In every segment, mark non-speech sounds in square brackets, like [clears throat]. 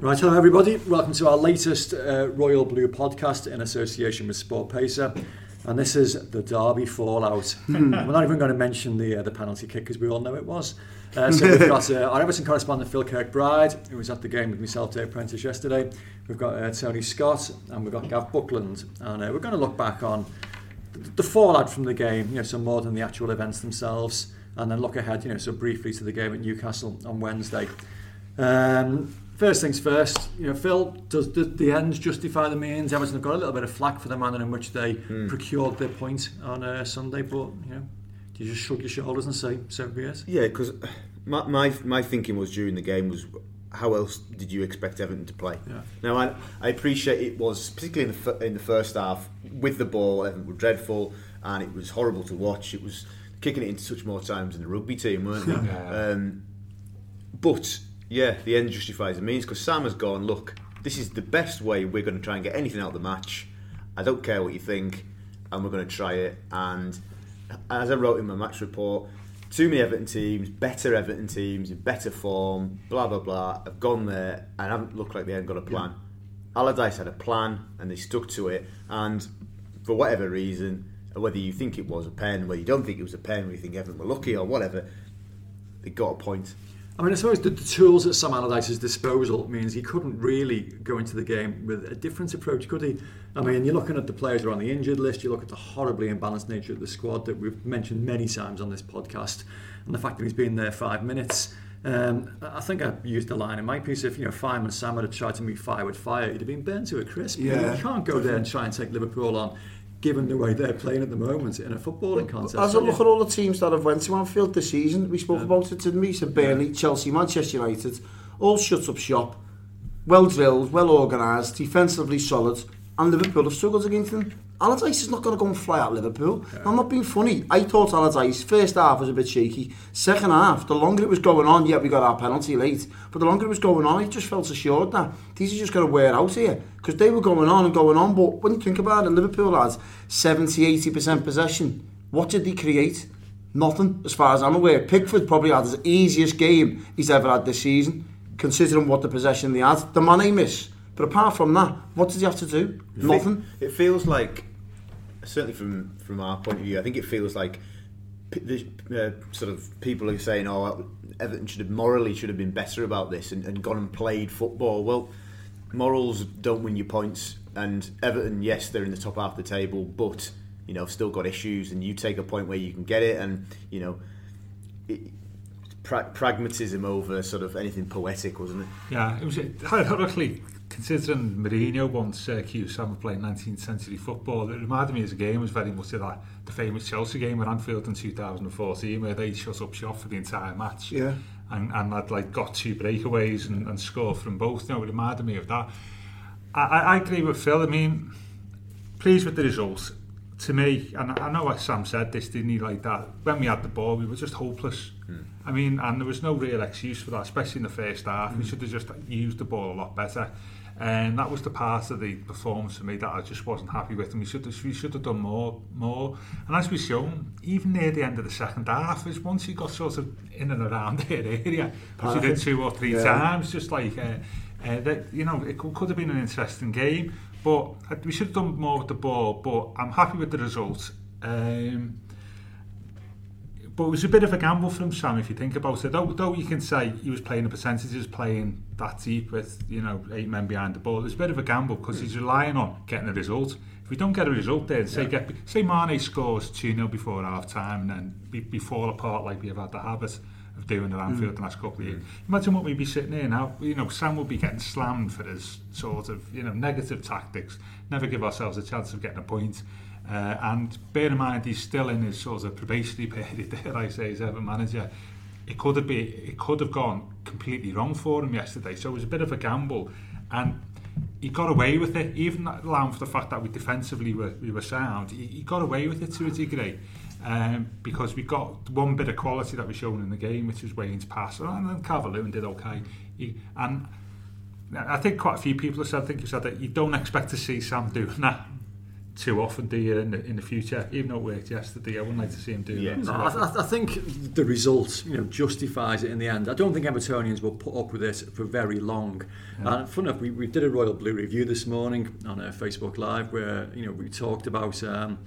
Right, hello everybody. Welcome to our latest uh, Royal Blue podcast in association with Sport Pacer. And this is the Derby fallout. [laughs] We're not even going to mention the uh, the penalty kick because we all know it was. Uh, so we've got uh, our Everton correspondent Phil Kirkbride, who was at the game with myself, Dave Prentice, yesterday. We've got uh, Tony Scott and we've got Gav Buckland. And uh, we're going to look back on the, the fallout from the game, you know, so more than the actual events themselves. And then look ahead, you know, so briefly to the game at Newcastle on Wednesday. Um, First things first, you know, Phil, does, does the ends justify the means? Everton have got a little bit of flack for the manner in which they Hmm. procured their point on uh, Sunday, but you know, you just shrug your shoulders and say, so be it? Yeah, because my, my my thinking was during the game was how else did you expect Everton to play? Yeah. Now I, I appreciate it was particularly in the in the first half with the ball Everton were dreadful and it was horrible to watch. It was kicking it into such more times than the rugby team, weren't they? um, but yeah, the end justifies the means because Sam has gone. Look, this is the best way we're going to try and get anything out of the match. I don't care what you think, and we're going to try it. And as I wrote in my match report, too many Everton teams, better Everton teams, in better form, blah blah blah, have gone there and haven't looked like they haven't got a plan. Allardyce had a plan and they stuck to it. And for whatever reason, whether you think it was a pen, whether you don't think it was a pen, whether you think Everton were lucky or whatever, they got a point. I mean, I suppose the, the tools at Sam Allardyce's disposal means he couldn't really go into the game with a different approach, could he? I mean, you're looking at the players who are on the injured list, you look at the horribly imbalanced nature of the squad that we've mentioned many times on this podcast, and the fact that he's been there five minutes. Um, I think I used the line in my piece if you know Fireman Sam had tried to meet fire with fire, he'd have been burnt to a crisp. Yeah. You can't go there and try and take Liverpool on, given the way they're playing at the moment in a footballing contest. As I look at all the teams that have went to Anfield this season, we spoke yeah. about it didn't we? So Burnley, yeah. Chelsea, Manchester United, all shut up shop, well drilled, well organised, defensively solid, and Liverpool have struggled against them. Allardyce is not going to go and fly out Liverpool. I'm not being funny. I thought Allardyce, first half was a bit shaky. Second half, the longer it was going on, yeah, we got our penalty late, but the longer it was going on, I just felt assured that these are just going to wear out here. Because they were going on and going on, but when you think about it, Liverpool had 70 80% possession. What did they create? Nothing, as far as I'm aware. Pickford probably had his easiest game he's ever had this season, considering what the possession they had. The money miss. But apart from that, what did he have to do? Nothing. It feels like, certainly from from our point of view, I think it feels like the uh, sort of people are saying, "Oh, Everton should have morally should have been better about this and, and gone and played football." Well, morals don't win you points, and Everton, yes, they're in the top half of the table, but you know, still got issues, and you take a point where you can get it, and you know. It, pra- pragmatism over sort of anything poetic, wasn't it? Yeah, it was ironically considering Mourinho once uh, accused Sam of playing 19th century football. It reminded me as a game was very much of that the famous Chelsea game at Anfield in 2014 where they shut up shop for the entire match. Yeah. And and had like got two breakaways and, and scored from both. You know, it reminded me of that. I, I, I agree with Phil. I mean, pleased with the results. To me, and I know what Sam said this, didn't he, like that, when we had the ball, we were just hopeless. I mean, and there was no real excuse for that, especially in the first half. We should have just used the ball a lot better. And that was the part of the performance for me that I just wasn't happy with. And we should have, we should have done more, more. And as we've shown, even near the end of the second half, is once you got sort of in and around [laughs] their area, which we did two or three Yeah. times, just like uh, uh, that, you know, it could, could have been an interesting game. But uh, we should have done more with the ball. But I'm happy with the results. Um, but it was a bit of a gamble from Sam if you think about it. Though, though you can say he was playing the percentages, playing that deep with you know eight men behind the ball. It was a bit of a gamble because he's relying on getting a result. If we don't get a result there, say get say Mane scores two 0 before half time and then we, we fall apart like we have had the habit of doing at Anfield mm. the last couple of years. Mm. Imagine what we'd be sitting here now. You know, Sam would be getting slammed for his sort of you know negative tactics. Never give ourselves a chance of getting a point. Uh, and bear in mind, he's still in his sort of probationary [laughs] period, dare I say, as ever manager. it could have been it could have gone completely wrong for him yesterday. So it was a bit of a gamble, and he got away with it. Even allowing for the fact that we defensively were we were sound, he, he got away with it to a degree. Um, because we got one bit of quality that was shown in the game, which was Wayne's pass, and then Calvert-Lewin did okay. He, and I think quite a few people have said, I think you said that you don't expect to see Sam doing [laughs] that too often, do you, in the, in the future? Even though it worked yesterday, I wouldn't like to see him do Yeah. that. No, I, I think the result, you know, justifies it in the end. I don't think Evertonians will put up with this for very long. Yeah. And fun enough, we, we did a Royal Blue review this morning on uh, Facebook Live where you know we talked about um,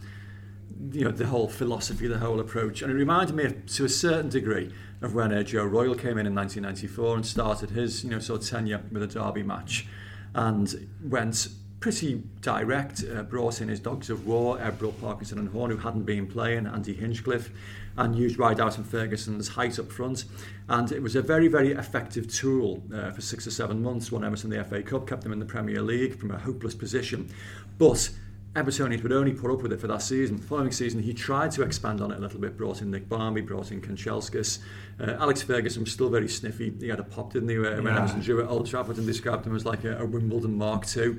you know the whole philosophy, the whole approach, and it reminded me of, to a certain degree of when uh, Joe Royle came in in 1994 and started his you know sort of tenure with a derby match, and went pretty direct, uh, brought in his dogs of war, Ebbrell, Parkinson and Horne, who hadn't been playing, Andy Hinchcliffe, and used Rideout and Ferguson's height up front. And it was a very, very effective tool uh, for six or seven months, won Everton the FA Cup, kept them in the Premier League from a hopeless position. But Evertonians would only put up with it for that season. The following season, he tried to expand on it a little bit, brought in Nick Barmby, brought in Kanchelskis. Uh, Alex Ferguson was still very sniffy. He had a pop, didn't he, uh, when Yeah. Everton drew at Old Trafford and described him as like a, a Wimbledon Mark II.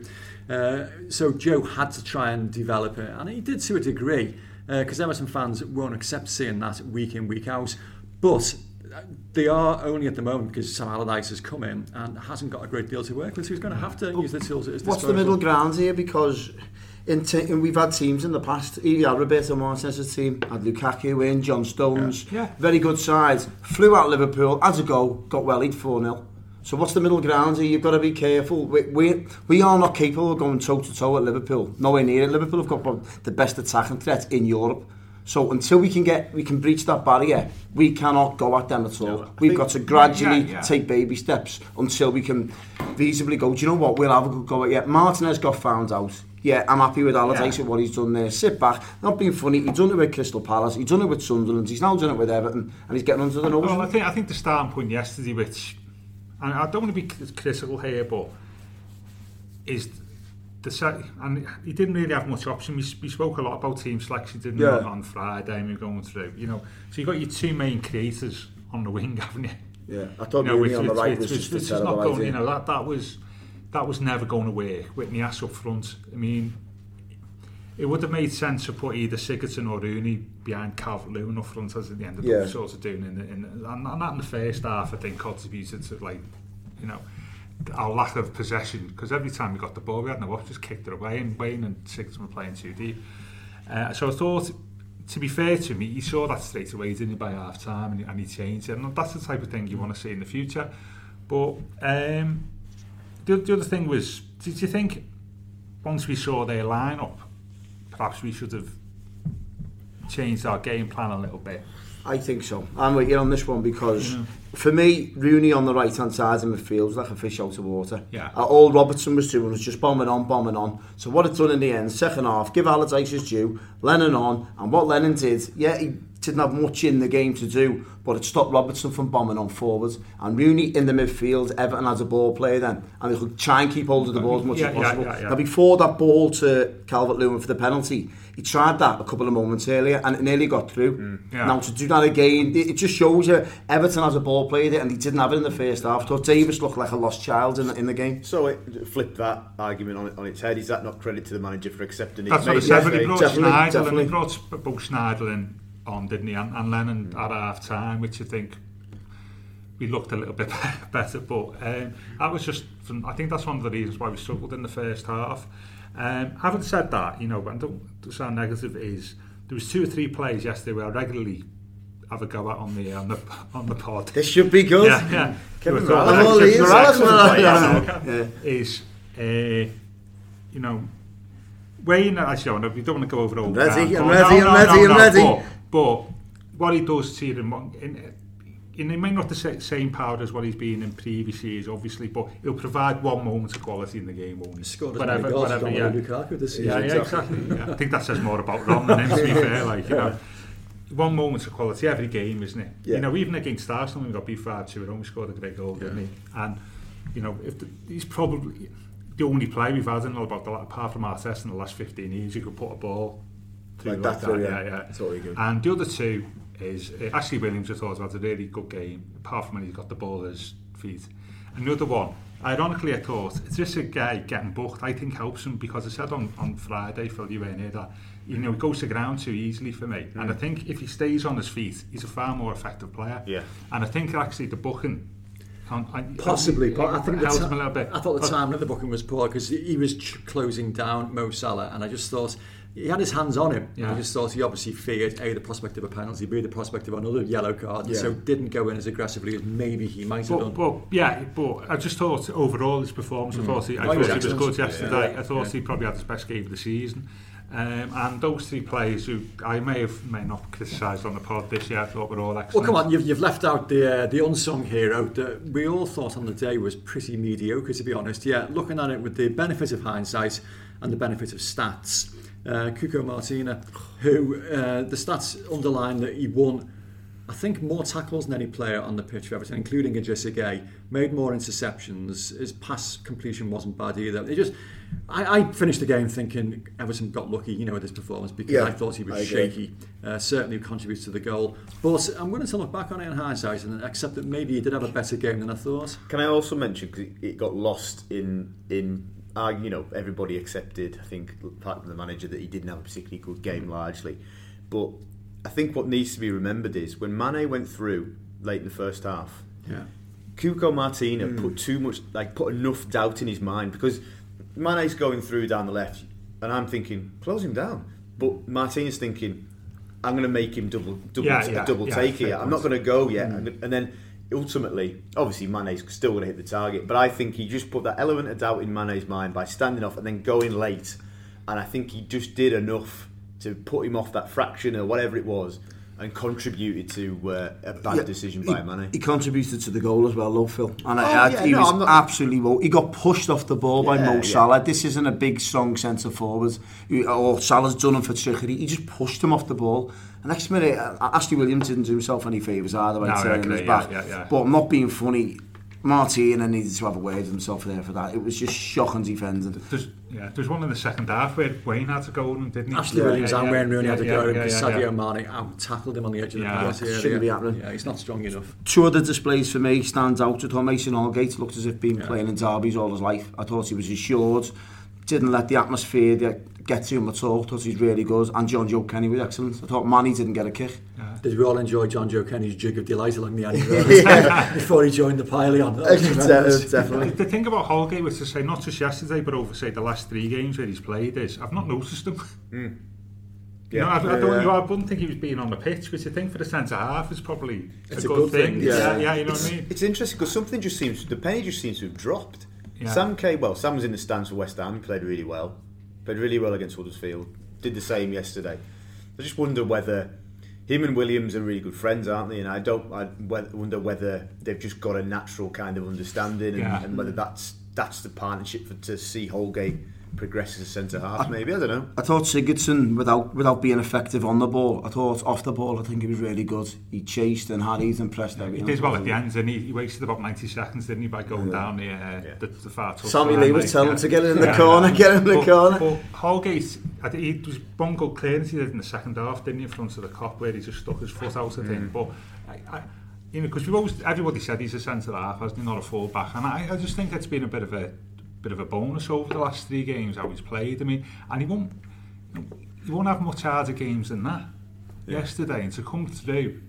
Uh, so Joe had to try and develop it, and he did to a degree, because Everton fans won't accept seeing that week in, week out. But they are only at the moment because Sam Allardyce has come in and hasn't got a great deal to work with, so he's going to have to use the tools at his What's the disposal. middle ground here? Because te- and we've had teams in the past. You had Roberto Martinez's team, had Lukaku in, John Stones, Yeah. Yeah. very good sides. Flew out Liverpool, had a go, got well, he'd 4 0. So what's the middle ground here? You've got to be careful. We, we, we are not capable of going toe to toe at Liverpool. Nowhere near it. Liverpool have got the best attacking threat in Europe. So until we can get we can breach that barrier, we cannot go at them at all. No, We've think- got to gradually Yeah, yeah. take baby steps until we can feasibly go. Do you know what? We'll have a good go at it. Martinez got found out. Yeah, I'm happy with Allardyce Yeah. what he's done there. Sit back, not being funny. He's done it with Crystal Palace. He's done it with Sunderland. He's now done it with Everton, and he's getting under the nose. Well, I think I think the starting point yesterday, which and I don't want to be critical here, but is the set, and he didn't really have much option. We, we spoke a lot about team selection, didn't Yeah. we, on, Friday, and we were going through. You know, so you got your two main creators on the wing, [laughs] haven't you? yeah, I thought you know, Rooney which, on the right which, was which, just which a is not going. idea. You know, that that was that was never going to work. Whitney Ass up front. I mean, it would have made sense to put either Sigurdsson or Rooney behind Calvert-Lewin up front as at the end of Yeah. the sort of doing in the, in the, and, and that in the first half I think contributed to like you know our lack of possession because every time we got the ball we had no option just kicked it away and Wayne and Sigurdsson were playing too deep uh, so I thought to be fair to me he saw that straight away didn't he by half time and, and he changed it and that's the type of thing you want to see in the future but um, the, the other thing was did you think once we saw their lineup perhaps we should have changed our game plan a little bit. I think so. I'm with you on this one because for me, Rooney on the right hand side of midfield was like a fish out of water. Yeah. Uh, all Robertson was doing was just bombing on, bombing on. So what it done in the end, second half, give Allardyce his due, Lennon on, and what Lennon did, yeah, he didn't have much in the game to do, but it stopped Robertson from bombing on forwards. And Rooney in the midfield, Everton has a ball player then, and they could try and keep hold of the ball as much Yeah, as possible. yeah, yeah. Now before that ball to Calvert-Lewin for the penalty, he tried that a couple of moments earlier and it nearly got through. Mm, yeah. Now to do that again, it, it just shows you Everton has a ball played it and he didn't have it in the first half. So Davies looked like a lost child in, in the game. So it, flip that argument on, on its head. Is that not credit to the manager for accepting it? That's what I said when he brought definitely, Schneidel and definitely. he brought both Schneidel in on, didn't he? And, and Lennon at half time, which I think we looked a little bit [laughs] better. But um, that was just, from, I think that's one of the reasons why we struggled in the first half. Um, having said that, you know, and don't sound negative, is there was two or three plays yesterday where I regularly have a go at on the on the on the pod. [laughs] This should be good. yeah, yeah. Kevin Who I thought- Morales. I'm all ears. Morales Morales, playing, yeah. so- Yeah. is, uh, you know, Wayne, actually, I don't want to go over all I'm ready, I'm ready, I'm ready, no, I'm no, ready. But what he does you, in, in, in, it may not the same power as what he's been in previous years, obviously, but he'll provide one moment of quality in the game, won't he? Scored Whatever- goals whatever, yeah. Lukaku this season. Yeah, yeah, exactly. yeah. I think that says more about Ron than him, to be fair. Like, you know, one moment of quality every game, isn't it? Yeah. You know, even against Arsenal, we got beat 5 2 at home, we scored a great goal, didn't he? And, you know, if the, he's probably the only player we've had in all about the, apart from Arteta in the last 15 years you could put a ball Like like, that through, that, yeah. yeah, yeah. Totally agree. And the other two is uh, Ashley Williams. I thought was a really good game, apart from when he's got the ball at his feet. And the other one, ironically, I thought it's just a guy getting booked. I think helps him because I said on, on Friday, Phil, you weren't here that you know he goes to ground too easily for me. And I think if he stays on his feet, he's a far more effective player. Yeah. And I think actually the booking. On, on, Possibly, but I think the helps ti- him a little bit. I thought the But- time of the booking was poor because he was ch- closing down Mo Salah, and I just thought he had his hands on him. Yeah. I just thought he obviously feared a the prospect of a penalty, b the prospect of another yellow card, Yeah. so didn't go in as aggressively as maybe he might have done. but yeah, but I just thought overall his performance, I thought he, I Oh, thought was he was good yesterday. Yeah. I thought he probably had his best game of the season. Um, and those three players who I may have may not criticised on the pod this year, I thought were all excellent. Well, come on, you've, you've left out the uh, the unsung hero that we all thought on the day was pretty mediocre, to be honest. Yeah, looking at it with the benefit of hindsight and the benefit of stats, uh, Cuco Martina, who uh, the stats underline that he won, I think, more tackles than any player on the pitch for Everton, including Idrissa Gueye, made more interceptions. His pass completion wasn't bad either. It just, I, I finished the game thinking Everton got lucky, you know, with his performance because Yeah, I thought he was shaky uh, certainly contributes to the goal. But I'm going to look back on it in hindsight and accept that maybe he did have a better game than I thought. Can I also mention because it got lost in in uh, you know everybody accepted I think part of the manager that he didn't have a particularly good game mm. largely, but I think what needs to be remembered is when Mane went through late in the first half, Yeah. Cuco Martina mm. put too much, like put enough doubt in his mind because Mane's going through down the left, and I'm thinking close him down, but Martina's thinking I'm going to make him double double Yeah, yeah, double yeah, take here. I'm not going to go yet, mm. and, and then ultimately, obviously Mane's still going to hit the target, but I think he just put that element of doubt in Mane's mind by standing off and then going late, and I think he just did enough to put him off that fraction or whatever it was. And contributed to uh, a bad Yeah, decision he, by Mane. He contributed to the goal as well, though, Phil. And Oh, I, yeah, he no, was not- absolutely woe. He got pushed off the ball by Yeah, Mo yeah. Salah. This isn't a big, strong centre forward. Or Salah's done him for trickery. He just pushed him off the ball. And next minute, uh, Ashley Williams didn't do himself any favours either by no, turning agree, his back. Yeah, yeah, yeah. But I'm not being funny. Martina needed to have a word with himself there for that. It was just shocking defending. There's, yeah, there's one in the second half where Wayne had to go on, didn't he? Ashley yeah, Williams yeah, and Wayne Rooney yeah, had to go yeah, because yeah, Sadio Mane out tackled him on the edge of the yeah, yeah, Shouldn't be happening. Yeah, he's not strong enough. Two other displays for me stands out I thought Mason Allgate looked as if been playing in derbies all his life. I thought he was assured. Didn't let the atmosphere, the get to him at all. thought he's really good. And Jonjoe Kenny was excellent. I thought Manny didn't get a kick. Did we all enjoy Jonjoe Kenny's jig of delight along the Annie Road [laughs] before he joined the Pylon? [laughs] That. Definitely. The thing about Holgate was to say, not just yesterday, but over, say, the last three games where he's played is, I've not noticed him. Hmm. You know, I, I, don't, you know, I wouldn't think he was being on the pitch, which I think for the centre half is probably It's a a good, good thing. thing, Yeah. yeah. yeah, you know what I mean? It's interesting because something just seems the penny just seems to have dropped. Yeah. Sam K. Well, Sam was in the stands for West Ham. He played really well. Played really well against Huddersfield. Did the same yesterday. I just wonder whether him and Williams are really good friends, aren't they? And I don't. I wonder whether they've just got a natural kind of understanding, and, Yeah. and whether that's that's the partnership for to see Holgate progresses as centre half, I, maybe. I don't know. I thought Sigurdsson, without without being effective on the ball, I thought off the ball, I think he was really good. He chased and harried and pressed everything. He did well at the end, and he, he wasted about 90 seconds, didn't he, by going yeah. down the, uh, yeah. the, the far touch. Sammy Lee was like, telling yeah. him to get in the yeah, corner, yeah. get in the but, corner. But Holgate, I, he was one good clearance he did in the second half, didn't he, in front of the cop where he just stuck his foot out, I think. Mm. But I, I, you know, because we've always, everybody said he's a centre half, hasn't he, not a full back. And I, I just think it's been a bit of a bit of a bonus over the last three games how he's played. I mean, and he won't, you know, he won't have much harder games than that yesterday. And to come through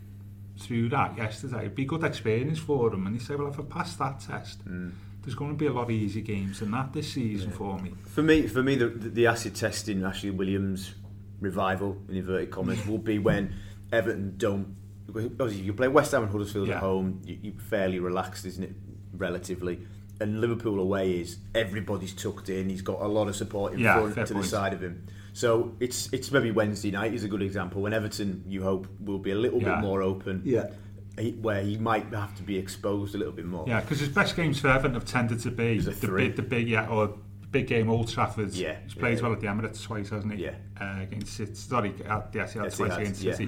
through that yesterday, it'd be good experience for him. And he said, well, if I pass that test, hmm. there's going to be a lot of easy games than that this season for me. For me, for me, the, the acid test in Ashley Williams' revival in inverted commas [laughs] will be when Everton don't. Obviously, you play West Ham and Huddersfield Yeah. at home. You, you're fairly relaxed, isn't it? Relatively, and Liverpool away is everybody's tucked in. He's got a lot of support in Yeah, front to point. the side of him. So it's it's maybe Wednesday night is a good example when Everton, you hope, will be a little Yeah. bit more open. Yeah. He, where he might have to be exposed a little bit more. Yeah, because his best games for Everton have tended to be a the big, the big, yeah, or big game Old Trafford. Yeah, he's played yeah. well at the Emirates twice, hasn't he? Yeah. Uh, against City. Sorry, at, yes, he had Yes, twice has, against yeah.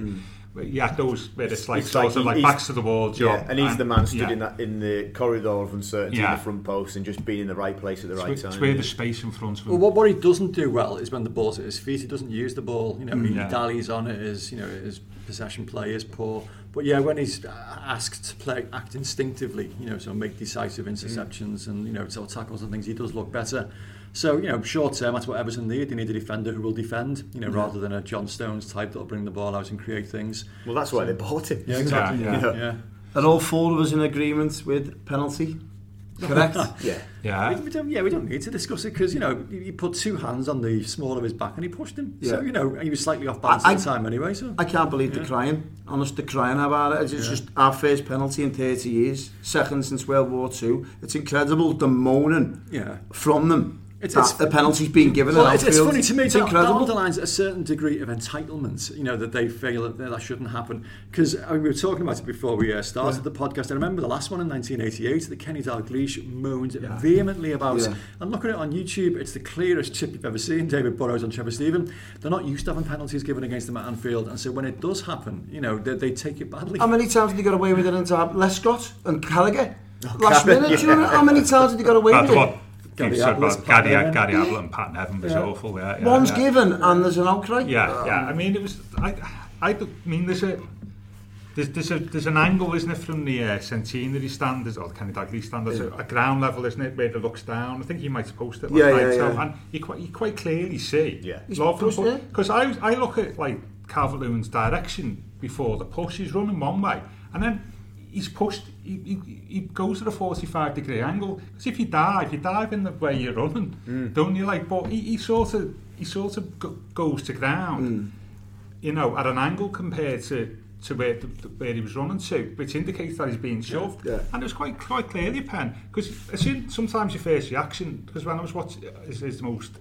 City. yeah, those where it's like It's sort like of like backs to the wall job. Yeah, and he's the man stood yeah. in that in the corridor of uncertainty in the front post and just being in the right place at the It's right where- time. It's where yeah. the space in front of him. Well, what, what he doesn't do well is when the ball's at his feet, he doesn't use the ball. You know, mm. he Yeah. dallies on it. His, you know, his possession play is poor. But yeah, when he's asked to play, act instinctively, you know, so make decisive mm. interceptions and you know, sort of tackles and things, he does look better. So you know, short term, that's what Everton need. They need a defender who will defend, you know, rather than a John Stones type that'll bring the ball out and create things. Well, that's why they bought him. Yeah, exactly. Yeah, Yeah, yeah. yeah. Are all four of us in agreement with penalty? Correct? [laughs] Yeah. yeah. We, we don't, yeah, we don't need to discuss it because you know he he put two hands on the small of his back and he pushed him. Yeah. So Yeah. you know he was slightly off balance I- at the time anyway. So I can't believe they're crying. Honest, they're crying about it. It's Yeah. just our first penalty in 30 years, second since World War Two. It's incredible the moaning yeah. from them. It's- that it's- the penalty's being given Well, at it's, it's funny to me. It's that, that underlines a certain degree of entitlement. You know that they feel that that shouldn't happen. Because I mean, we were talking about it before we uh, started the podcast. I remember the last one in 1988 that Kenny Dalglish moaned vehemently about. Yeah. And look at it on YouTube. It's the clearest chip you've ever seen. David Burrows and Trevor Steven. They're not used to having penalties given against them at Anfield, and so when it does happen, you know they, they take it badly. How many times did he got away with it into Lescott and Gallagher? Last Gallagher, minute, do you know how many times did he got away with it? Gary you said about Pat Gary, Nevin. Gary Ablett and Pat Nevin was Yeah. awful. Yeah, yeah, One's yeah. given and there's an outcry. Yeah, yeah. I mean, it was. I, I mean, there's a. There's, there's, a, there's an angle, isn't it, from the uh, centenary stand, there's- or the Kenny Dalglish stand, there's a, a ground level, isn't it, where it looks down. I think you might have posted it last Yeah, yeah, so, yeah. And you quite, you quite clearly see. Yeah. He's Love. Because I, I look at, like, Calvert-Lewin's direction before the push. He's running one way, and then he's pushed, he, he, he goes at a 45 degree angle. Because if you dive, you dive in the way you're running, Mm. don't you? Like, but he, he sort of, he sort of go, goes to ground Mm. you know, at an angle compared to to where, the, where he was running to, which indicates that he's being shoved. Yeah. And it was quite quite clearly a pen because sometimes your first reaction, because when I was watching, is, is the most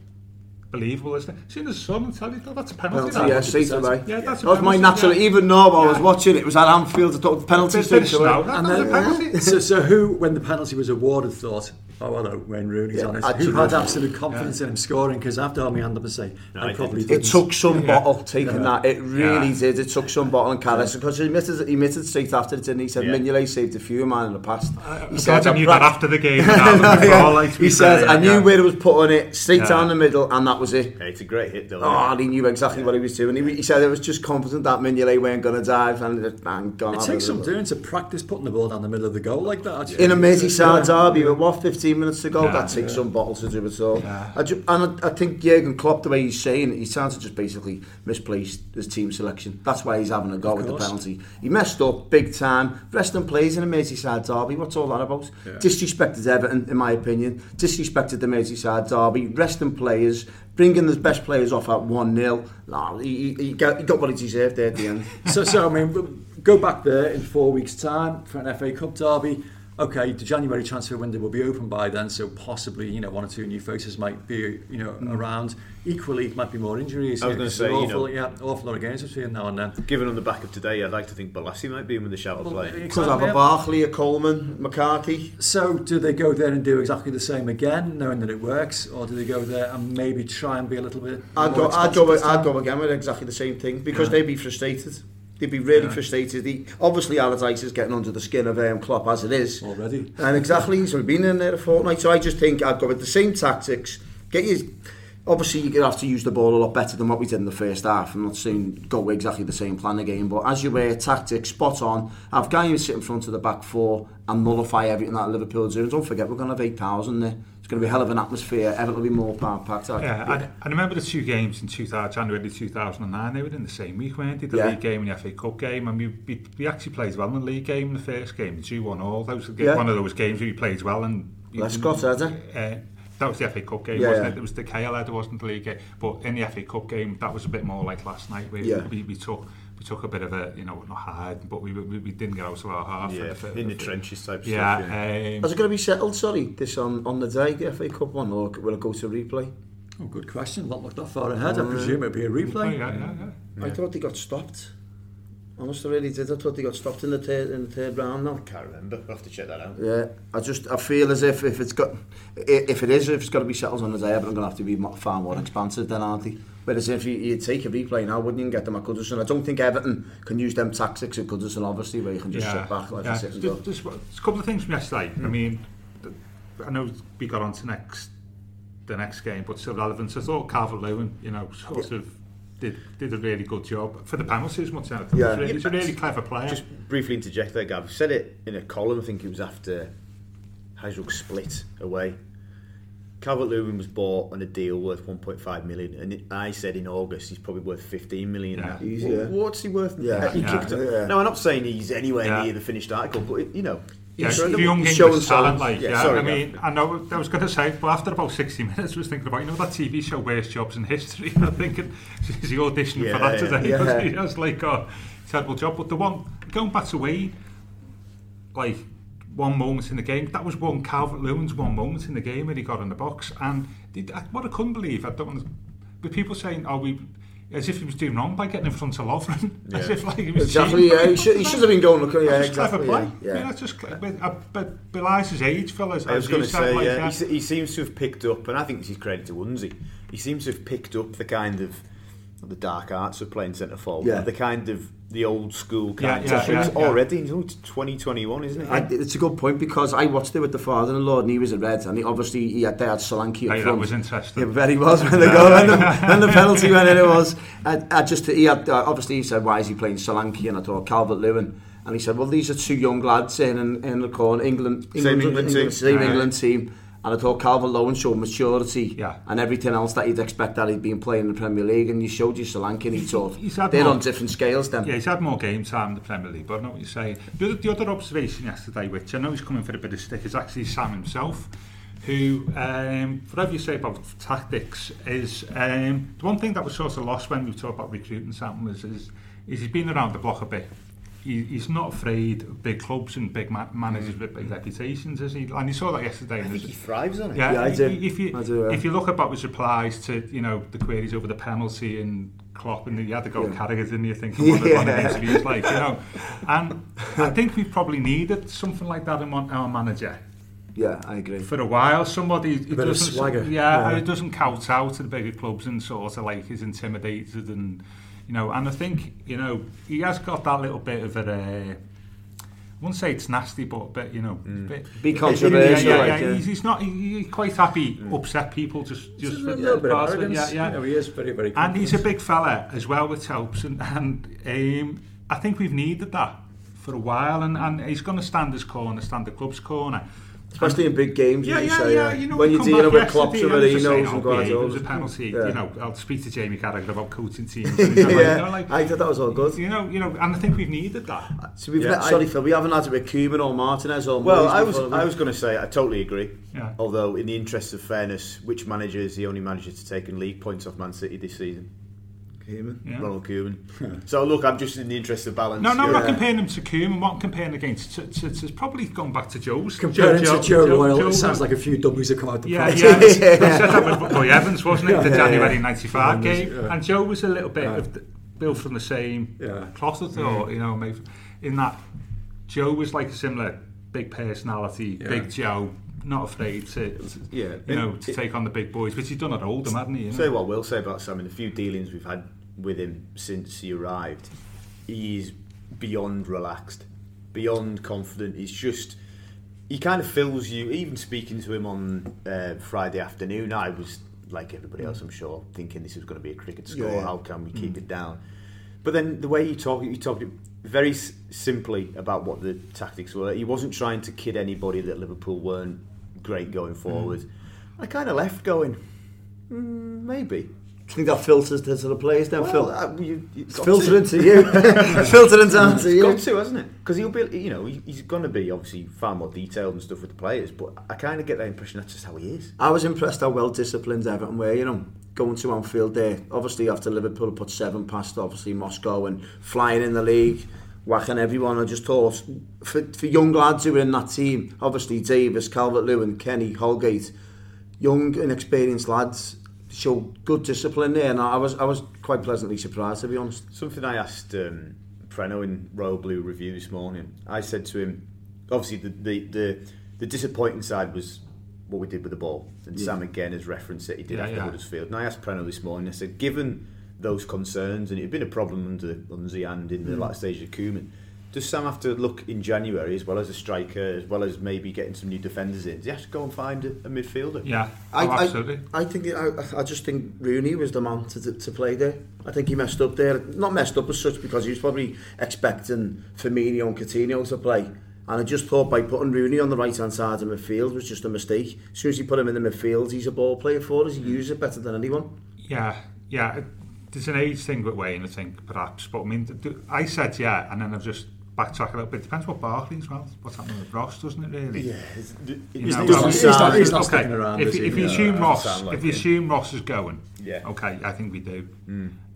believable, isn't it? Seeing the sun and tell you that that's a penalty. Penalty, that. yeah, straight away. Yeah, that's a That was my penalty, natural, yeah. even though I was Yeah. watching it, it was at Anfield, I thought the penalty Bit- bit of snow, And that's a then, penalty. so, so who, when the penalty was awarded, thought, oh, hello, Wayne Rooney's Yeah, on it. actually- Who had absolute confidence in him scoring? Because after all, my hand up and say, No, I I probably didn't. didn't. It took some bottle taking Yeah. that. It really Yeah. did. It took some bottle and Carlos because he admitted, he admitted straight after it, didn't he? He said Yeah. Mignolet saved a few of mine in the past. I'm He glad I "I knew that prac- after the game. and [laughs] after Yeah. like, he says, I knew yeah. where it was putting it, straight Yeah. down the middle, and that was it. Yeah, it's a great hit, though. Oh, ah, and he knew exactly what he was doing. He, he said it was just confident that Mignolet weren't going to dive, and it bang, gone. It takes some doing to practice putting the ball down the middle of the goal like that. In a Merseyside Yeah. derby with what 15 minutes to go, Yeah, that takes some bottle to do it all. I ju- and I, I think Jurgen Klopp, the way he's saying it, he's trying to just basically misplace his team selection. That's why he's having a go with the penalty. He messed up big time. Resting plays in a Merseyside derby. What's all that about? Yeah. Disrespected Everton, in my opinion. Disrespected the Merseyside derby. Resting players, bringing the best players off at 1 0. Nah, he, he, he, got, he got what he deserved there at the end. [laughs] so, so I mean, go back there in four weeks' time for an FA Cup derby. Okay, the January transfer window will be open by then, so possibly you know one or two new faces might be you know mm. around. Equally, it might be more injuries. I was you know, gonna 'cause say, there are you awful, know- yeah, awful lot of games between now and then. Given on the back of today, I'd like to think Bolasie might be in with the shout of Well, play. exactly, Could have a yeah. Barkley, a Coleman, McCarthy. So, do they go there and do exactly the same again, knowing that it works, or do they go there and maybe try and be a little bit? I'd more go, I'd expensive go, I'd go again with exactly the same thing because Yeah. they'd be frustrated. They'd be really Yeah. frustrated. He, obviously, Allardyce is getting under the skin of um, Klopp as it is. already. And exactly, he's only been in there a fortnight. So I just think I'd go with the same tactics. Get you. Obviously, you're going to have to use the ball a lot better than what we did in the first half. I'm not saying go with exactly the same plan again, but as you wear tactics spot on, have Gueye sit in front of the back four and nullify everything that Liverpool do. And don't forget, we're going to have 8,000 there. It's going to be a hell of an atmosphere. Everton will be more packed. Yeah, I, I remember the two games in 2000, January 2009. They were in the same week, weren't they? The Yeah. league game and the FA Cup game, and we, we, we actually played well in the league game the first game. The two one all. That was Yeah. one of those games where we played well and. Lescott, had Uh, that was the FA Cup game, Yeah, wasn't yeah. it? It was the KL header, wasn't the league game. But in the FA Cup game, that was a bit more like last night. Where Yeah. we, we took we took a bit of a, you know, not hard, but we, we, we didn't get out of our half. Yeah, for, in the trenches type yeah, stuff. Yeah. Um, Is it going to be settled, sorry, this on, on the day, the FA Cup one, or will it go to replay? Oh, good question. Not looked that far ahead. I um, presume it'll be a replay. Yeah, yeah, yeah. I thought they got stopped. Honest, I really did. I thought they got stopped in the third in the third round. Now I can't remember. I have to check that out. Yeah, I just I feel as if if it's got if it is if it's got to be settled on the day, but I'm going to have to be far more expansive than aren't they? Whereas if you, you take a replay now, wouldn't you get them at Goodison? I don't think Everton can use them tactics at Goodison, obviously, where you can just yeah. sit back like yeah. sit and go. There's, there's a couple of things from yesterday. Mm. I hmm. mean, I know we got on to next the next game, but still relevant. I thought Calvert-Lewin, you know, sort yeah. of did, did a really good job for the penalties much out yeah. Really, he's a really clever player just briefly interject there Gav said it in a column I think it was after Hajduk split away Calvert Lewin was bought on a deal worth 1.5 million, and I said in August he's probably worth 15 million. Yeah. now. He's, Wha- yeah. What's he worth? Yeah. he Yeah. Yeah. No, I'm not saying he's anywhere Yeah. near the finished article, but you know, Yeah, he's the incredible. young He's English talent, like, Yeah, yeah, sorry, I mean, I know, I was going to say, but after about 60 [laughs] minutes, I was thinking about, you know, that TV show, Worst Jobs in History, [laughs] I'm thinking, is he auditioning Yeah, for that today? [laughs] yeah. Because he has, like, oh, a terrible job. But the one, going back to Wayne, like, one moment in the game, that was one Calvert Lewin's one moment in the game where he got in the box. And did, what I couldn't believe, I don't want to, with people saying, oh, we, as if he was doing wrong by getting in front of Lovren. [laughs] As if, like, he was Exactly, cheating. yeah. He should, he should have been going, looking, yeah, just exactly. clever Yeah, play. I mean, yeah. that's just clever. But, uh, but belies his age, fellas. I was going to say, like, yeah, he, he seems to have picked up, and I think this is credit to Wunsey. He seems to have picked up the kind of the dark arts of playing centre forward, Yeah. the kind of the old school Yeah, kind yeah, of things yeah, yeah. already. He's only 2021, isn't it? I, it's a good point because I watched it with the father-in-law and he was a red and he obviously he had, they had Solanke up Hey, that was interesting. Yeah, very was when the goal when the, when the penalty went in it was. I, I just he had uh, obviously he said why is he playing Solanke and I thought Calvert Lewin and he said well these are two young lads in in, in the corner England Same England team. same Aye. England team and I thought Calvert Lewin showed maturity Yeah. and everything else that you'd expect that he'd been playing in the Premier League and you showed you Solanke he thought He's had they're more- on different scales then Yeah, he's had more game time in the Premier League, but I know what you're saying. The other, the other observation yesterday, which I know he's coming for a bit of stick, is actually Sam himself, who, um, whatever you say about tactics, is um, the one thing that was sort of lost when we talk about recruiting Sam was is, is he's been around the block a bit. He, he's not afraid of big clubs and big ma- managers mm. with big reputations, is he? And you saw that yesterday. I and think he thrives on it. Yeah, Yeah, I i- do. If you I do, yeah. if you look about his replies to you know the queries over the penalty and Klopp and he had to go Yeah. yeah. Carragher, didn't you think? One, of, one of the Yeah. interviews, like you know, [laughs] and I think we probably needed something like that in one, our manager yeah I agree for a while. Somebody who bit doesn't, swagger. yeah, Yeah. who doesn't count out to the bigger clubs and sort of like is intimidated and you know. And I think you know he has got that little bit of a. Uh, I wouldn't say it's nasty, but a bit, you know, bit, Be yeah, controversial, yeah, like, yeah. yeah. He's, he's not. He, he's quite happy upset people just just Just for a little bit of part it. arrogance. Yeah, You know, yeah. he is very, very And he's a big fella as well, which helps. And, and um, I think we've needed that for a while. And, and he's going to stand his corner, stand the club's corner. Especially in big games Yeah, you yeah, say, yeah. Uh, you know, when you're dealing back with Klopp yesterday, I was just saying, Marinos and okay, It was a penalty. Yeah. You know, I'll speak to Jamie Carragher about coaching teams. And [laughs] he's like, yeah, you know, like, I thought that was all good. you know, you know, and I think we've needed that. So we've Yeah, let, I- sorry Phil, we haven't had it with Koeman or Martinez or Well, I was I was going to say I totally agree. Yeah. Although, in the interest of fairness, which manager is the only manager to take in league points off Man City this season? Koeman. Yeah. Ronald Koeman. so look, I'm just in the interest of balance. No, no, I'm not comparing him to Koeman. What I'm comparing against, to, to, to, it's probably gone back to Joe's. Comparing to Joe, Royle, Joe- it sounds like a few W's have come out the Yeah, front. yeah. I said [laughs] that with Roy Evans, wasn't it? The Yeah, January yeah. 95 Yeah, game. yeah. And Joe was a little bit Yeah. of the, built from the same Yeah. cloth, I thought, you know, maybe in that Joe was like a similar big personality, Yeah. big Joe, not afraid to, to Yeah. you know, It- to take on the big boys, which he's done at Oldham, hadn't he? You know? Say what we'll say about Sam in the few dealings we've had with him since he arrived. He's beyond relaxed, beyond confident. He's just he kind of fills you. Even speaking to him on uh, Friday afternoon, I was like everybody else, I'm sure, thinking this was going to be a cricket score. Yeah. How can we keep it down? But then the way he talked, he talked very s- simply about what the tactics were. He wasn't trying to kid anybody that Liverpool weren't great going forward. I kind of left going, mm, maybe. I think that filters to the players then, Well, Phil. uh, you, you've filtering to. to you. [laughs] filtering down to It's you. got to, hasn't it? Because he'll be, you know, he's going to be obviously far more detailed and stuff with the players. But I kind of get that impression that's just how he is. I was impressed how well disciplined Everton were, you know, going to Anfield there. Obviously, after Liverpool put seven past, obviously, Moscow and flying in the league, whacking everyone. I just thought, for, for young lads who were in that team, obviously Davies, Calvert-Lewin, Kenny, Holgate, young, inexperienced lads, showed good discipline there. And I was, I was quite pleasantly surprised, to be honest. Something I asked um, Preno in Royal Blue review this morning. I said to him, obviously the the the, the disappointing side was what we did with the ball. And Sam again has referenced it. He did Yeah, after yeah. Huddersfield. And I asked Preno this morning. I said, given those concerns, and it had been a problem under Unzi and in the Mm. latter stage of Koeman. Does Sam have to look in January as well as a striker, as well as maybe getting some new defenders in? Does he have to go and find a, a midfielder? Yeah, I, oh, absolutely. I, I think I, I just think Rooney was the man to, to, to play there. I think he messed up there. Not messed up as such because he was probably expecting Firmino and Coutinho to play. And I just thought by putting Rooney on the right hand side of the midfield was just a mistake. As soon as you put him in the midfield, he's a ball player for us. He mm. uses it better than anyone. Yeah, yeah. There's an age thing with Wayne, I think, perhaps. But I mean, th- th- I said yeah, and then I've just backtracked a little bit. Depends what Barkley as well. What's happening with Ross, doesn't it? Really. Yeah, it's- it You doesn't well, he's not- he's not okay, sticking around, If, if you No, assume Ross, like if you it. assume Ross is going, Yeah. okay, I think we do.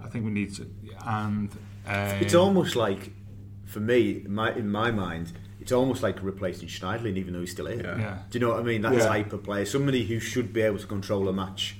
I think we need to, and um, It's almost like, for me, in my, in my mind, it's almost like replacing Schneiderlin, even though he's still here. Yeah. Yeah. Do you know what I mean? That Yeah. type of player, somebody who should be able to control a match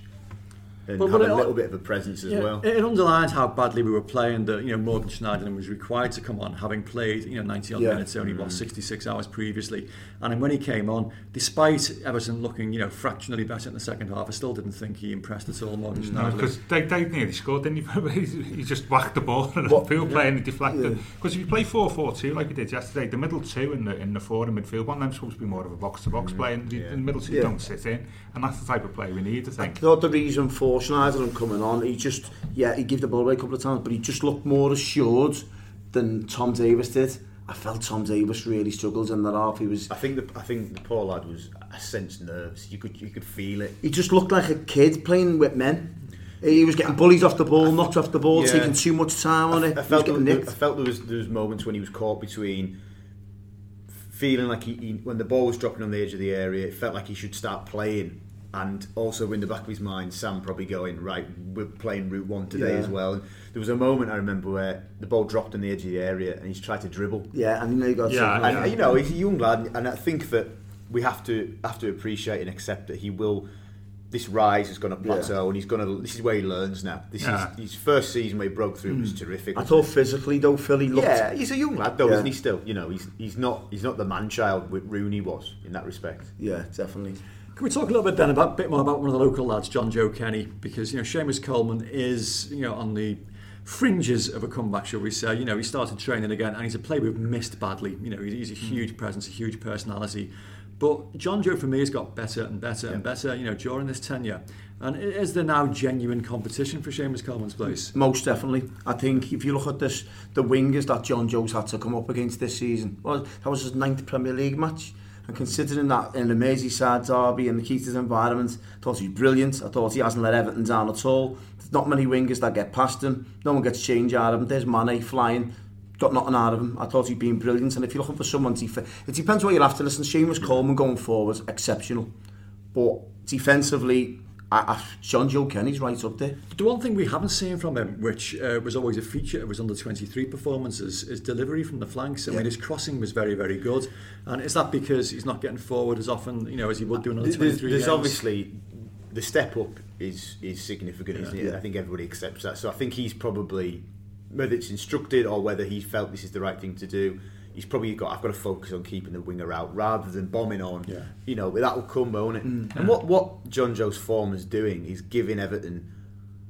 and But- have but a it- little bit of a presence as Yeah, well. It, it underlines how badly we were playing that, you know, Morgan Schneiderlin was required to come on, having played, you know, 90 odd Yeah. minutes, only, what, mm. 66 hours previously. And when he came on, despite Everton looking, you know, fractionally better in the second half, I still didn't think he impressed at all, Morgan mm. Schneiderlin. because they, they nearly scored, didn't he? [laughs] he he just whacked the ball and What- the field play and he deflected. Yeah. Because if you play 4-4-2 like we did yesterday, the middle two in the in the forward and midfield, one of them's supposed to be more of a box-to-box mm. play, and the, yeah. the middle two Yeah. don't sit in, and that's the type of play we need, I I think. thought the reason for Schneider coming on, he just, yeah, he gave the ball away a couple of times, but he just looked more assured than Tom Davies did. I felt Tom Davies really struggled in that half. He was, I think the I think the poor lad was I sensed nerves. You could you could feel it. he just looked like a kid playing with men. He was getting bullied off the ball, knocked off the ball, Yeah. taking too much time on it. I felt there, I felt there was there was moments when he was caught between feeling like he, he when the ball was dropping on the edge of the area, it felt like he should start playing. And also in the back of his mind, Sam probably going right. We're playing route one today Yeah. as well. And there was a moment I remember where the ball dropped on the edge of the area, and he's tried to dribble. Yeah, and you know he got Yeah, something. And you know he's a young lad, and I think that we have to have to appreciate and accept that he will. This rise is going to plateau, and he's going to. This is where he learns now. This Yeah. is his first season where he broke through was hmm. terrific. I thought physically though, Philly looked. Yeah, he's a young lad though, Yeah. isn't he? Still, you know, he's he's not he's not the man child that Rooney was in that respect. yeah, definitely. Can we talk a little bit then about a bit more about one of the local lads, Jonjoe Kenny, because you know Seamus Coleman is you know on the fringes of a comeback, shall we say? You know he started training again, and he's a player we've missed badly. You know he's, a hmm. huge presence, a huge personality. But Jonjoe for me has got better and better and better. You know during this tenure, and is there now genuine competition for Seamus Coleman's place? Most definitely. I think if you look at this, the wingers that John Jones had to come up against this season, well, that was his ninth Premier League match. And considering that in the Merseyside derby and the Keaton environment, I thought he was brilliant. I thought he hasn't let Everton down at all. There's not many wingers that get past him. No one gets change out of him. There's Mane flying. Got nothing out of him. I thought he'd been brilliant. And if you're looking for someone to... It depends what you're after. Listen, Seamus Coleman going forward, exceptional. But defensively, I, I, Jonjoe Kenny's right up there. The one thing we haven't seen from him, which uh, was always a feature of his under 23 performances, is delivery from the flanks. I mean, his crossing was very, very good. And is that because he's not getting forward as often, you know, as he would do in under 23 there's games? obviously the step up is is significant, isn't it? Yeah. I think everybody accepts that. So I think he's probably whether it's instructed or whether he felt this is the right thing to do. He's probably got. I've got to focus on keeping the winger out rather than bombing on. Yeah. You know, that will come, won't it? And what what Jonjoe's form is doing is giving Everton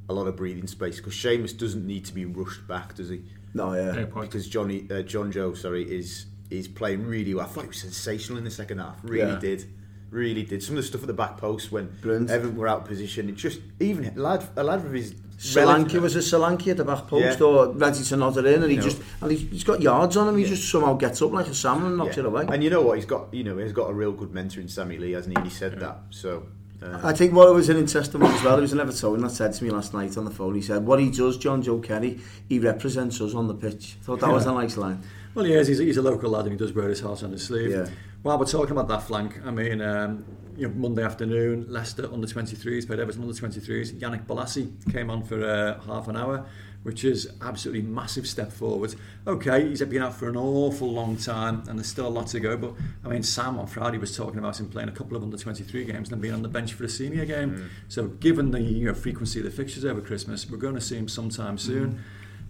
a lot of breathing space because Seamus doesn't need to be rushed back, does he? No, yeah. Fair point. because Johnny uh, Jonjoe, sorry, is is playing really well. I thought he was sensational in the second half. Really Yeah. did, really did. Some of the stuff at the back post when Brilliant. Everton were out of position. It just even a lad, a lad with his Solanke was a Solanke at the back post Yeah. or ready to nod it in and he No. just and he's, he's got yards on him he just somehow gets up like a salmon and knocks Yeah. it away And you know what? He's got you know he's got a real good mentor in Sammy Lee, hasn't he? And he said that. So uh, I think what it was an interesting one as well, it was an Evertonian that said to me last night on the phone, he said, what he does, Jonjoe Kenny, he represents us on the pitch. I thought that was a nice line. Well, he is. He's, he's a local lad and he does wear his heart on his sleeve. Yeah. While we're talking about that flank, I mean, um, you know, Monday afternoon, Leicester under 23s, played Everton under 23s. Yannick Bolasie came on for uh, half an hour, which is absolutely massive step forward. Okay, he's been out for an awful long time and there's still a lot to go. But I mean, Sam on Friday was talking about him playing a couple of under 23 games and then being on the bench for a senior game. So, given the you know, frequency of the fixtures over Christmas, we're going to see him sometime soon.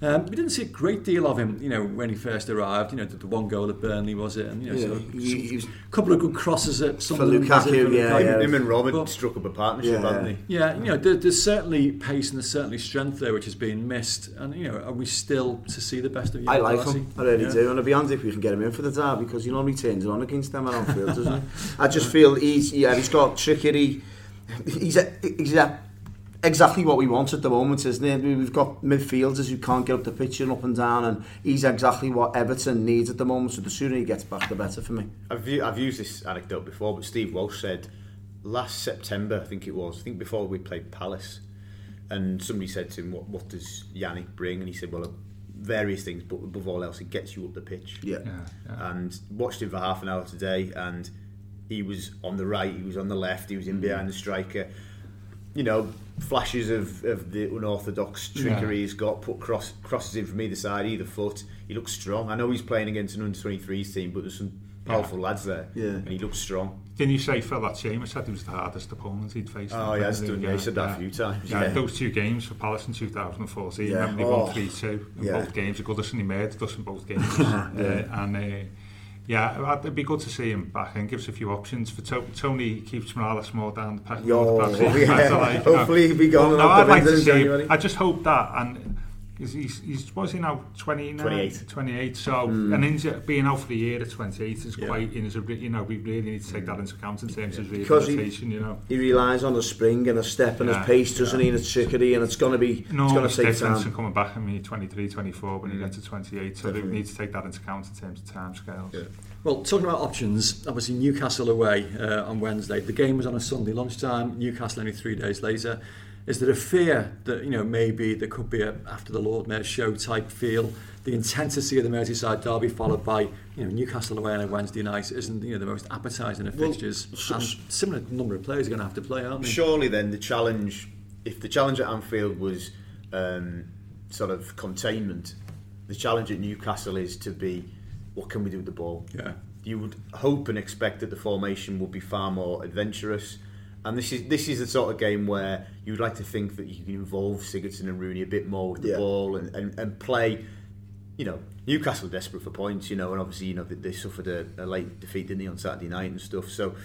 Um, we didn't see a great deal of him, you know, when he first arrived. You know, the, the one goal at Burnley was it, and you know, Yeah, sort of he- he was- a couple of good crosses at Sunderland. Lukaku, it, for yeah, Lukaku. yeah. Him and Robert But- struck up a partnership, Yeah. hadn't they? Yeah, you know, there, there's certainly pace and there's certainly strength there, which has been missed. And you know, are we still to see the best of? you? I like Darcy? him, I really Yeah. do, and I'd be honest if we can get him in for the derby because you know he turns it on against them at Anfield, doesn't he? [laughs] I just feel he's yeah he's got trickery. He's a, he's a, exactly what we want at the moment, isn't it? We've got midfielders who can't get up the pitch and up and down, and he's exactly what Everton needs at the moment. So the sooner he gets back, the better for me. I've, u- I've used this anecdote before, but Steve Walsh said last September, I think it was, I think before we played Palace, and somebody said to him, "What, what does Yannick bring?" And he said, "Well, various things, but above all else, it gets you up the pitch." Yeah. Yeah, yeah. And watched him for half an hour today, and he was on the right, he was on the left, he was in mm. behind the striker. You know, flashes of, of the unorthodox trickery Yeah. he's got, put cross crosses in from either side, either foot. He looks strong. I know he's playing against an under 23s team, but there's some powerful lads there, Yeah. and he looks strong. Didn't you say for that Seamus said he was the hardest opponent he'd faced? Oh, in he Premier done. League? Yeah, he said that a few times. Yeah, Yeah. those two games for Palace in 2014, Yeah. remember they Oh. won 3-2 in Yeah. both games. Goodison he made us in both games. [laughs] uh, and uh, yeah, it'd be good to see him back and gives a few options. For to- Tony keeps Morales more down the pack. Yo, perhaps he- yeah. [laughs] like, you know. Hopefully he'll be gone Well, no, I'd like to see. January. I just hope that and he's, he's, he's was he now 29 28. 28 so an injury being out for the year at 28 is Yeah. quite is a, you know we really need to take that into account in terms of Because he- rehabilitation you know He relies on a spring and a step and Yeah. his pace, doesn't he? And it's trickery, and it's going to be no it's going it's to take different time. than coming back in me 23 24 when you Mm. get to 28 so Definitely. they need to take that into account in terms of time scales Well, talking about options, obviously Newcastle away uh, on Wednesday. The game was on a Sunday lunchtime. Newcastle only three days later. Is there a fear that you know maybe there could be a after the Lord Mayor show type feel? The intensity of the Merseyside derby followed by you know Newcastle away on a Wednesday night isn't you know the most appetising of fixtures. s- and similar number of players are going to have to play, aren't they? Surely then the challenge, if the challenge at Anfield was um, sort of containment, the challenge at Newcastle is to be what can we do with the ball? Yeah. You would hope and expect that the formation would be far more adventurous. And this is this is the sort of game where you'd like to think that you can involve Sigurdsson and Rooney a bit more with the Yeah. ball and, and, and play. You know, Newcastle desperate for points. You know, and obviously you know they, they suffered a, a late defeat, didn't they, on Saturday night and stuff. So,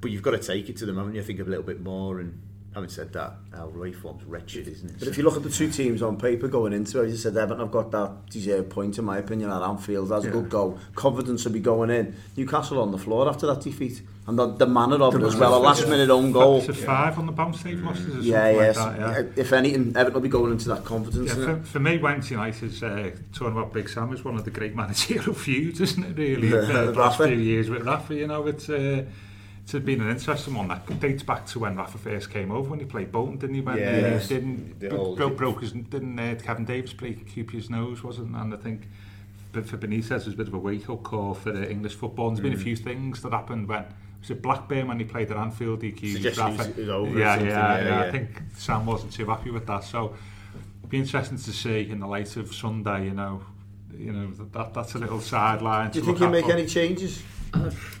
but you've got to take it to them, haven't you? I think a little bit more. And having said that, our Roy form's wretched, isn't it? But if you look at the two teams on paper going into it, as you said, Everton have got that deserved point, in my opinion, at Anfield. That's a good goal. Confidence will be going in. Newcastle on the floor after that defeat. And the, the manner of it as well, a last minute own goal. It's a five on the bounce they've lost is it Yeah, yes. like that, yeah. If anything, Everton will be going into that confidence. Yeah, for, for me, Wednesday night is uh, talking about Big Sam is one of the great [laughs] managerial feuds, isn't it? Really, Yeah, [laughs] uh, the last few years with Rafa, you know, it's uh, it's been an interesting one that dates back to when Rafa first came over when he played Bolton, didn't he? When uh, Yes. he didn't The broke, broke his didn't uh, Kevin Davies break Cupid's nose, wasn't? And I think. But for Benitez, it was a bit of a wake-up call for the English football. And there's been a few things that happened when was it Blackburn when he played at Anfield. He accused Suggested he was- Rafa. he was over or yeah, yeah, yeah, yeah, I think Sam wasn't too happy with that. So it'd be interesting to see in the light of Sunday, you know, you know that, that that's a little sideline. Do you think look he'll make but- any changes? [clears throat]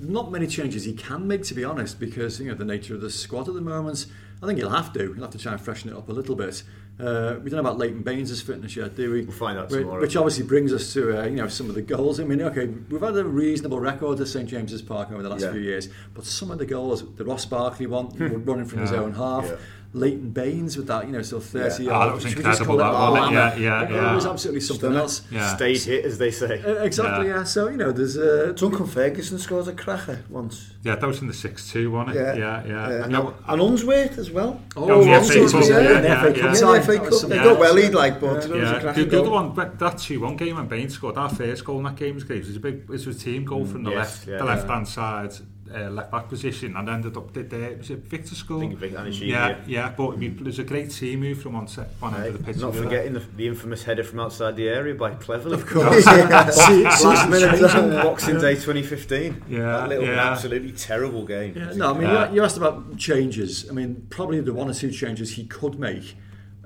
not many changes he can make, to be honest, because you know the nature of the squad at the moment. I think he'll have to. He'll have to try and freshen it up a little bit. Uh, we don't know about Leighton Baines' fitness yet, do we? We'll find out Which, tomorrow. which obviously brings us to uh, you know some of the goals. I mean, okay, we've had a reasonable record at St James's Park over the last Yeah. few years, but some of the goals, the Ross Barkley one, running from his own half. Yeah. Leighton Baines with that, you know, sort 30 yeah. Oh, that was incredible, that one. Yeah, yeah, yeah. It was absolutely something Stunning. else. Yeah. State hit, as they say. Uh, exactly, yeah. yeah. So, you know, there's. Uh, Duncan Ferguson scores a cracker once. Yeah, that was in the 6-2, wasn't it? Yeah, yeah. yeah. yeah. and, no. and Unsworth as well. Oh, oh yeah, Unsworth, yeah, yeah, yeah, yeah, yeah, yeah. yeah, FA Cup. Yeah. They got well he'd like, but yeah. yeah. The, the other one, that 2-1 game when Baines scored, our first goal in that game was great. It was a big, it was a team goal mm, from the yes, left, yeah, the left-hand side. Uh, left-back position, and ended up did there. Was it Victor School? I think Vic Anichebe, yeah, yeah. yeah, but we, there's a great team move from one set, one end of the pitch. not to the other. forgetting the, the infamous header from outside the area by Cleverley. Of course. See- [laughs] see- Last minute Boxing Day 2015. Yeah, that little yeah. absolutely terrible game. Yeah, no, I mean, Yeah. you, you asked about changes. I mean, probably the one or two changes he could make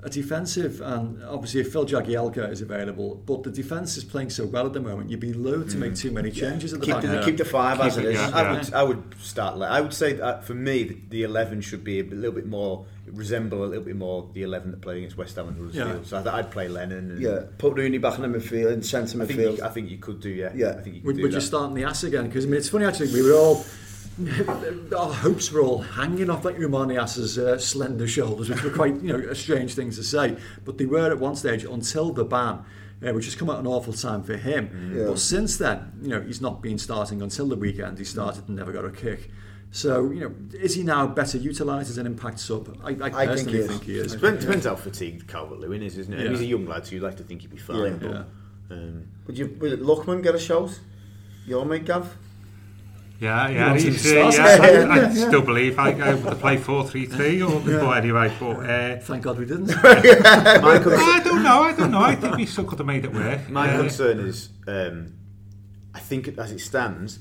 are defensive, and obviously if Phil Jagielka is available, but the defence is playing so well at the moment, you'd be loath to make mm. too many changes at the Keep back. the, there. keep the five as it it, is. yeah. I would, I would start. I would say that for me, the, the eleven should be a little bit more resemble a little bit more the 11 that played against West Ham and Huddersfield. Yeah. So I thought I'd play Lennon. And Yeah, put Rooney back in the midfield, in centre I think, midfield. you, I think you could do, yeah. Yeah. I think you could Would, do would that. you start Niasse again? Because I mean, it's funny actually. We were all [laughs] our hopes were all hanging off like Oumar Niasse's uh, slender shoulders, which were quite you know a strange thing to say, but they were at one stage until the ban. Uh, which has come at an awful time for him. Yeah. But since then, you know, he's not been starting until the weekend. He started and never got a kick. So, you know, is he now better utilised as an impact sub? I, I think personally he is. think he is. Depends, depends how fatigued Calvert Lewin is, isn't it? Yeah. He's a young lad, so you'd like to think he'd be fine. Yeah. but, Yeah. Um, Would you, would Lookman get a shout? Your mate, Gav? Yeah, yeah, wants him he's, to uh, yeah, Yeah, [laughs] I, I yeah, yeah. still believe I, I would play 4-3-3 or but anyway, but uh, Thank God we didn't. [laughs] my, con- I don't know, I don't know. I think we still could have made it work. my Uh, concern is, um, I think as it stands,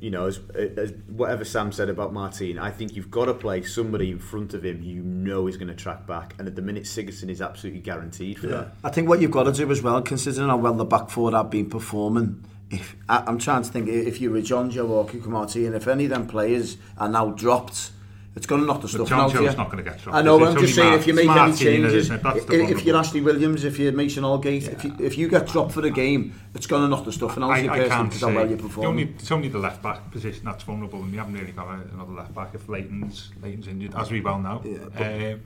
you know, as, as whatever Sam said about Martina, I think you've got to play somebody in front of him who you know is going to track back. And at the minute, Sigurdsson is absolutely guaranteed for that. I think what you've got to do as well, considering how well the back four have been performing, if I, I'm trying to think if you were Jonjoe or Cuco Martina, if any of them players are now dropped, it's going to knock the stuff out of you. Joe's not going to get dropped. I know, I'm just saying Mar- if you it's make any changes, it? If, if you're Ashley Williams, if you're Mason Holgate, if, you, if you get dropped for the game, it's going to knock the stuff out of you I, I personally can't because say. how well you The perform. only, it's only the left back position that's vulnerable, and we haven't really got another left back if Leighton's, Leighton's injured, as we well know. Yeah, um,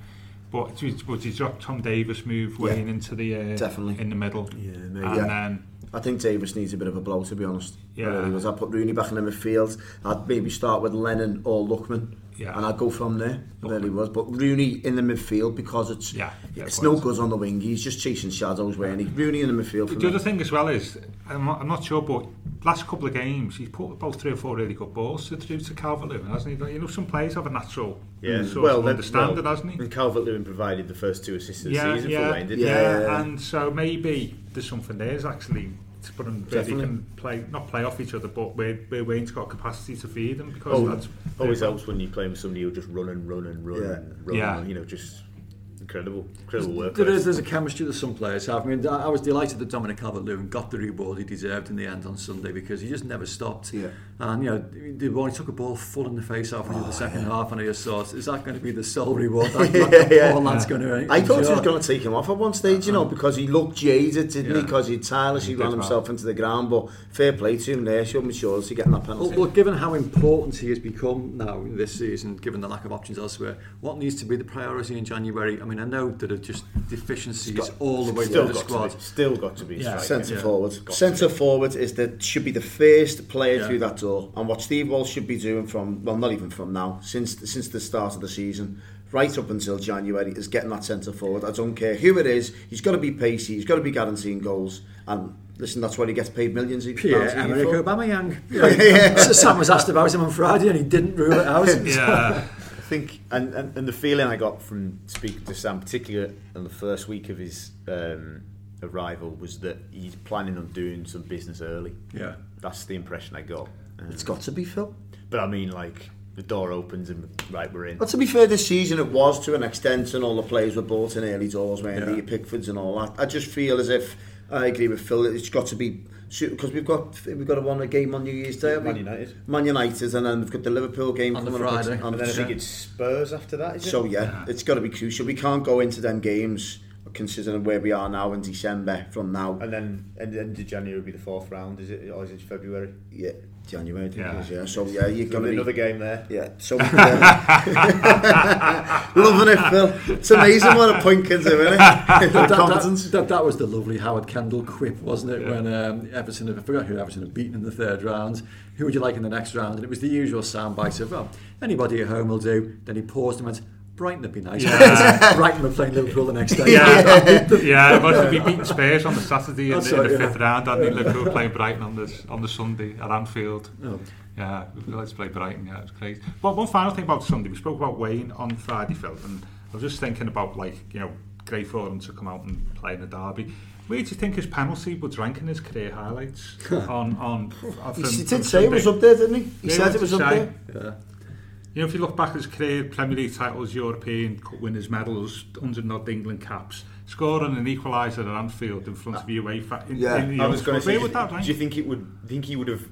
but it's- would you drop Tom Davies move Yeah, Wayne into the uh, definitely. in the middle? Yeah, maybe. And Yeah. then I think Davies needs a bit of a blow, to be honest. Yeah. I really was. I'd put Rooney back in the midfield. I'd maybe start with Lennon or Lookman. Yeah. And I'd go from there. I really was. But Rooney in the midfield because it's Yeah, it's no good on the wing. He's just chasing shadows, where he? Rooney in the midfield the me. other thing as well is I'm not, I'm not sure, but last couple of games he's put about three or four really good balls to through to Calvert Lewin, hasn't he? Like, You know, some players have a natural Yeah, sort well, of then- understanding, well, hasn't he? And Calvert Lewin provided the first two assists of the yeah, season yeah, for Wayne, didn't yeah, he? Yeah, yeah. and so maybe there's something there is actually to put them where they can play not play off each other, but where, where Wayne's got capacity to feed them because Oh, that's always helps when you play with somebody who'll just run and run and run Yeah. and run. Yeah. You know, just incredible, incredible work. There is, there's a chemistry that some players have. I mean, I I was delighted that Dominic Calvert-Lewin got the reward he deserved in the end on Sunday because he just never stopped. Yeah. And, you know, the one he took a ball full in the face off into the oh, second half and I just thought, is that going to be the sole reward that, [laughs] that, that Yeah. poor lad's going to I thought he was going to take him off at one stage, you know, uh-huh. because he looked jaded, didn't he? Yeah. Because he tirelessly He ran did well. himself into the ground. But fair play to him there, showed maturity getting that Well, penalty. well, given how important he has become now this season, given the lack of options elsewhere, what needs to be the priority in January? I mean, I know that are just deficiencies all the way still through the got squad. To be, still got to be. Yeah. Centre Yeah. forward. Centre be. forward is the should be the first player Yeah. through that door, and what Steve Walsh should be doing from well, not even from now, since since the start of the season, right up until January, is getting that centre forward. I don't care who it is. He's got to be pacey. He's got to be guaranteeing goals. And listen, that's why he gets paid millions. of Pierre pounds a year Emerick for. Aubameyang. [laughs] Yeah. So Sam was asked about him on Friday and he didn't rule it out. [laughs] yeah, I think, and, and, and the feeling I got from speaking to Sam, particularly in the first week of his um, arrival, was that he's planning on doing some business early. yeah. That's the impression I got. Um, It's got to be Phil. but I mean, like the door opens and right, we're in. But to be fair, this season it was to an extent, and all the players were bought in early doors, weren't Yeah. they? Pickfords and all that. I just feel as if I agree with Phil. It's got to be because we've got we've got a one a game on New Year's Day. Man United. Man United, and then we've got the Liverpool game On coming up Friday. on And then I think it's Spurs after that, is it? So yeah, it's got to be crucial. We can't go into them games considering where we are now in December from now. and then end, end of January will be the fourth round, is it? Or is it February? Yeah, January. Yeah. it is, yeah. So yeah, you're There'll gonna be be another game there. Yeah, so uh, loving it, Phil. It's amazing what a point can do, isn't it? that, that, that, that was the lovely Howard Kendall quip, wasn't it? When um, Everton, I forgot who Everton had beaten in the third round. Who would you like in the next round? And it was the usual soundbite of, well, anybody at home will do. Then he paused and went, Brighton would be nice. Yeah. [laughs] Brighton were playing Liverpool the next day. yeah, [laughs] yeah. But we beaten Spurs on the Saturday in, the, in right, the yeah. fifth round, and Liverpool playing Brighton on the on the Sunday at Anfield. Oh. Yeah, we let's play Brighton. Yeah, it was great. But one final thing about Sunday, we spoke about Wayne on Friday, Phil, and I was just thinking about like you know, great for him to come out and play in the derby. Where do you think his penalty was ranking his career highlights [laughs] on on? on He, from- he from did say it was up there, didn't he? He Yeah, said it was up he there. Yeah. You know, if you look back at his career, Premier League titles, European Cup winners, medals, 100 odd England caps, scoring an equaliser at Anfield in front of uh, UEFA. In, Yeah, in the I was going to say, would that do you think it would? Think he would have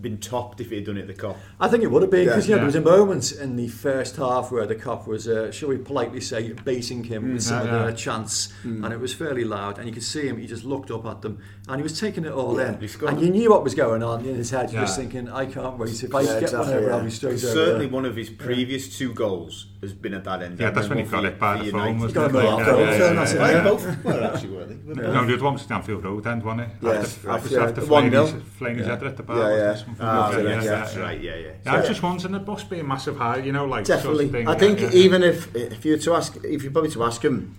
been topped if he had done it at the Kop. I think it would have been because Yeah. you know, there was a moment in the first half where the Kop was, uh, shall we politely say, baiting him with some Yeah, of yeah. the chants, and it was fairly loud, and you could see him. He just looked up at them, and he was taking it all Yeah, in, and you knew what was going on in his head. You Yeah. was thinking, I can't wait. If I Yeah, get exactly, one over, I'll be straight over Certainly there. one of his previous two goals has been at that end. Yeah, that's when he got for- it by for the United. phone, wasn't got it? him by the Yeah, phone, yeah, yeah, that's yeah, it. yeah. Both were actually, were they? No, the other one was Stanfield Road end, wasn't it? Yeah. After, after, Yeah. after One flaying nil. his, flaying his head at the bar. Yeah, yeah. Ah, like that, yeah, that's yeah. right, yeah, yeah. Yeah, I was just wondering, it must be a massive high, you know, like sort of Definitely. thing, I think yeah. even if if you were to ask, if you probably to ask him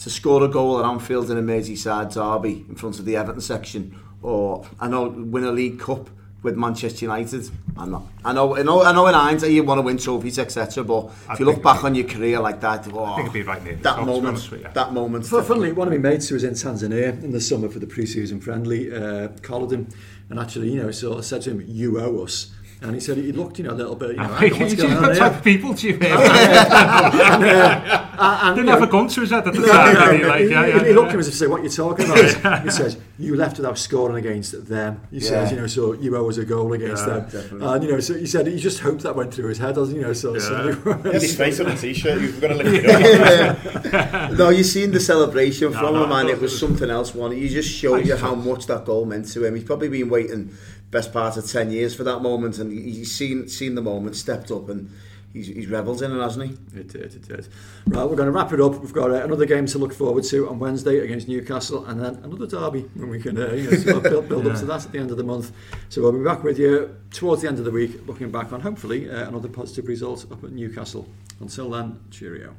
to score a goal at Anfield in a Merseyside derby in front of the Everton section, or I know win a League Cup with Manchester United. I'm not. I know. I know. I know. In hindsight, you want to win trophies, etc. But I if you look back on your career like that, oh, I think it'd be right near that moment. Honest, yeah. That moment. Well, funnily, one of my mates who was in Tanzania in the summer for the pre-season friendly uh, collared him, and actually, you know, sort of said to him, "You owe us." And he said he looked, you know, a little bit, you know, hang on, what's going on type of people to you [laughs] hear. [laughs] And, uh, Didn't you have know, a gun to his head at the time. No, did he? Like, he, yeah, he- yeah, he looked at yeah. him as if to say, what you're talking about. [laughs] he says, you left without scoring against them. He says, you know, so you owe us a goal against Yeah, them. And, you know, so he said he just hoped that went through his head, doesn't he? You know, so, so He had his face on a t-shirt. You've got to lift it up. no, you seen the celebration No, from no, him, and it was something else. One, he just showed you how much that goal meant to him. He's probably been waiting best part of ten years for that moment, and he's seen seen the moment, stepped up, and he's, he's revelled in it, hasn't he? It did, it did. Right, we're going to wrap it up. We've got uh, another game to look forward to on Wednesday against Newcastle, and then another derby when we can uh, you know, sort of build, build up to that at the end of the month. So we'll be back with you towards the end of the week, looking back on hopefully uh, another positive result up at Newcastle. Until then, cheerio.